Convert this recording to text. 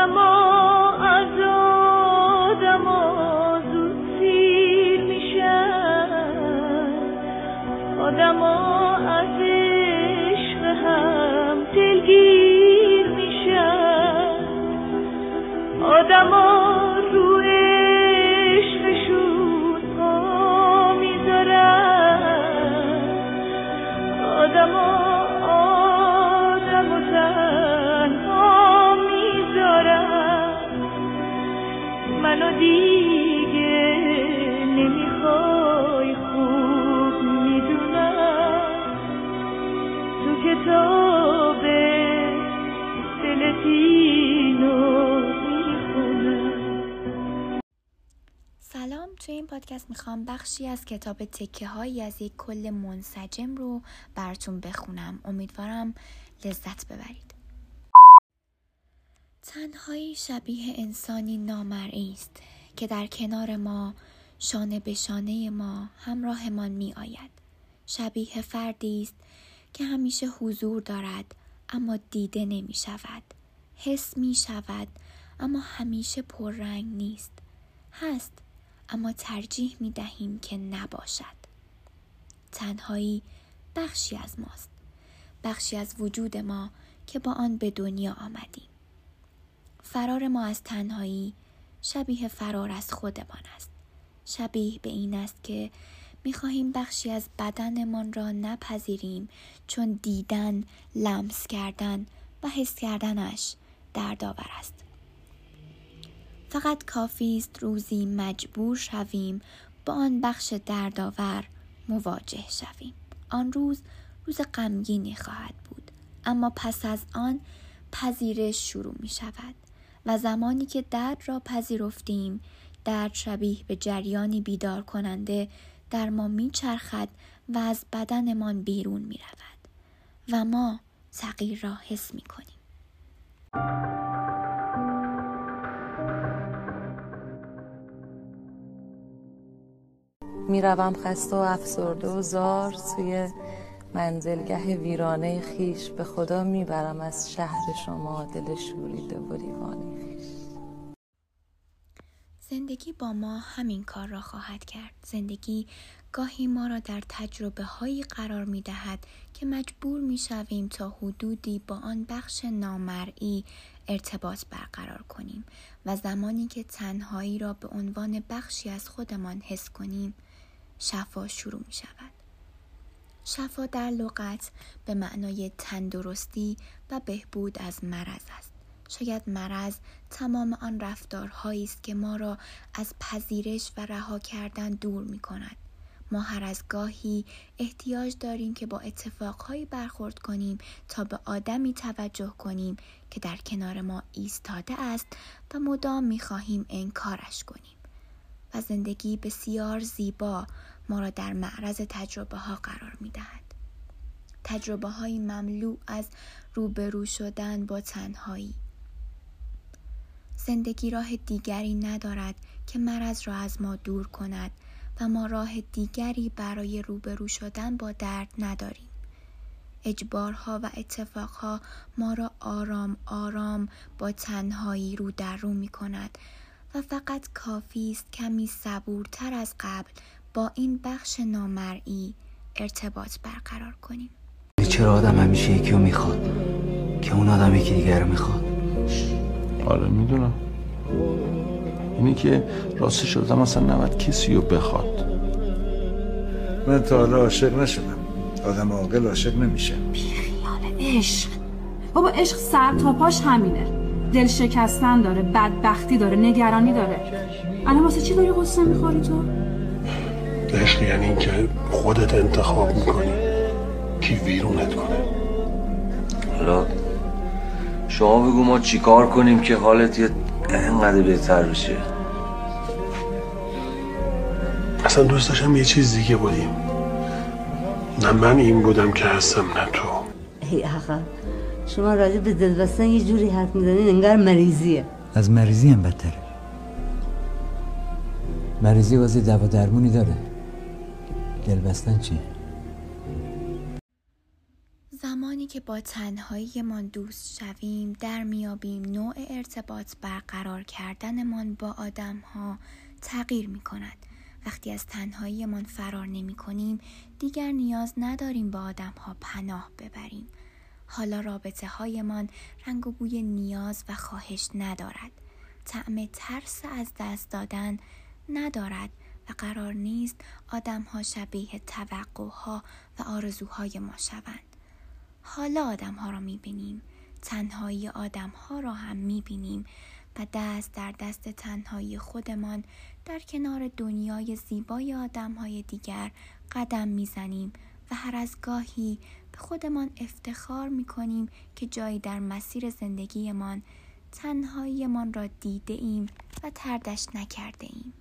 amor. توی این پادکست می‌خوام بخشی از کتاب تکه هایی از یک کل منسجم رو براتون بخونم. امیدوارم لذت ببرید. تنهایی شبیه انسانی نامرئی است که در کنار ما شانه به شانه ما همراهمان می آید شبیه فردی است که همیشه حضور دارد اما دیده نمی شود حس می شود اما همیشه پررنگ نیست. هست اما ترجیح می دهیم که نباشد. تنهایی بخشی از ماست. بخشی از وجود ما که با آن به دنیا آمدیم. فرار ما از تنهایی شبیه فرار از خودمان است. شبیه به این است که می خواهیم بخشی از بدنمان را نپذیریم چون دیدن، لمس کردن و حس کردنش دردآور است. فقط کافی است روزی مجبور شویم با آن بخش دردآور مواجه شویم آن روز روز غمگینی خواهد بود اما پس از آن پذیرش شروع می شود و زمانی که درد را پذیرفتیم درد شبیه به جریانی بیدار کننده در ما می چرخد و از بدنمان بیرون می رود و ما تغییر را حس می کنیم. می‌روم خسته و افسرده و زار توی منزلگه ویرانه خیش. به خدا می‌برم از شهر شما دل شوریده و دیوانه زندگی با ما همین کار را خواهد کرد. زندگی گاهی ما را در تجربه هایی قرار می دهد که مجبور می شویم تا حدودی با آن بخش نامرئی ارتباط برقرار کنیم و زمانی که تنهایی را به عنوان بخشی از خودمان حس کنیم شفا شروع می شود. شفا در لغت به معنای تندرستی و بهبود از مرض است. شاید مرض تمام آن رفتارهایی است که ما را از پذیرش و رها کردن دور می کند. ما هر از گاهی احتیاج داریم که با اتفاقهایی برخورد کنیم تا به آدمی توجه کنیم که در کنار ما ایستاده است و مدام می خواهیم انکارش کنیم. و زندگی بسیار زیبا ما را در معرض تجربه ها قرار می دهد. تجربه های مملوع از روبرو شدن با تنهایی. زندگی راه دیگری ندارد که مرض را از ما دور کند و ما راه دیگری برای روبرو شدن با درد نداریم. اجبارها و اتفاقها ما را آرام آرام با تنهایی رو در رو می کند و فقط کافی است کمی صبورتر از قبل با این بخش نامرئی ارتباط برقرار کنیم. چرا آدم همیشه یکی رو می‌خواد که اون آدم یکی دیگر رو می‌خواد؟ آره می‌دونم. اینی که راست شدم اصلا نباید کسی رو بخواد. من تا حالا عاشق نشدم. آدم عاقل عاشق نمیشه. بیخیال عشق. بابا عشق سر تا پاش همینه. دل شکستن داره بدبختی داره نگرانی داره. الان واسه چی داری غصه می‌خوری تو؟ عشق یعنی اینکه خودت انتخاب می‌کنی کی ویرونت کنه. حالا شما بگو ما چیکار کنیم که حالت یه انقدر بهتر بشه؟ اصلا دوست داشتم یه چیز دیگه بودیم نه من این بودم که هستم نه تو. ای آقا شما راجع به دلبستن یه جوری حرف می‌زنین انگار مریضیه از مریضی هم بدتره مریضی واسه دوا درمونی داره دلبستن چی؟ زمانی که که با تنهاییمان دوست شویم در میابیم نوع ارتباط برقرار کردنمان با آدم ها تغییر می کند. وقتی از تنهاییمان فرار نمی کنیم دیگر نیاز نداریم با آدم ها پناه ببریم. حالا رابطه هایمان رنگ و بوی نیاز و خواهش ندارد. طعم ترس از دست دادن ندارد و قرار نیست آدم ها شبیه توقع ها و آرزوهای ما شوند. حالا آدم ها را می‌بینیم تنهایی آدم ها را هم می‌بینیم و دست در دست تنهایی خودمان در کنار دنیای زیبای آدم های دیگر قدم می‌زنیم و هر از گاهی به خودمان افتخار می‌کنیم که جایی در مسیر زندگیمان تنهاییمان را دیده ایم و تردش نکرده ایم.